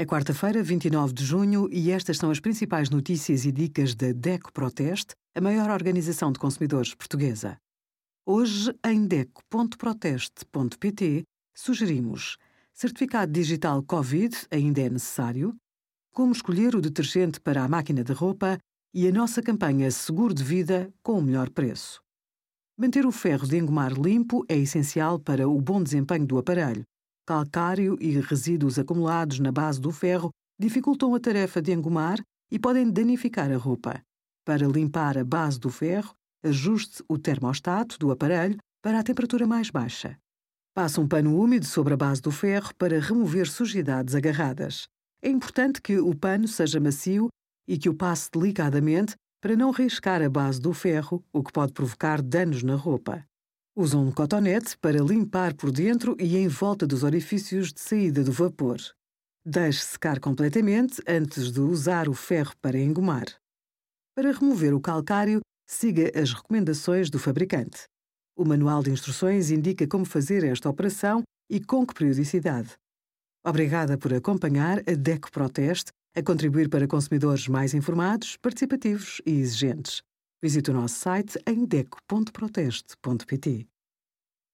É quarta-feira, 29 de junho, e estas são as principais notícias e dicas da DECO Proteste, a maior organização de consumidores portuguesa. Hoje, em DECO.proteste.pt, sugerimos certificado digital Covid ainda é necessário, como escolher o detergente para a máquina de roupa e a nossa campanha Seguro de Vida com o melhor preço. Manter o ferro de engomar limpo é essencial para o bom desempenho do aparelho calcário e resíduos acumulados na base do ferro dificultam a tarefa de engomar e podem danificar a roupa. Para limpar a base do ferro, ajuste o termostato do aparelho para a temperatura mais baixa. Passe um pano úmido sobre a base do ferro para remover sujidades agarradas. É importante que o pano seja macio e que o passe delicadamente para não riscar a base do ferro, o que pode provocar danos na roupa. Use um cotonete para limpar por dentro e em volta dos orifícios de saída do vapor. Deixe secar completamente antes de usar o ferro para engomar. Para remover o calcário, siga as recomendações do fabricante. O manual de instruções indica como fazer esta operação e com que periodicidade. Obrigada por acompanhar a DECO Proteste a contribuir para consumidores mais informados, participativos e exigentes. Visite o nosso site em deco.proteste.pt.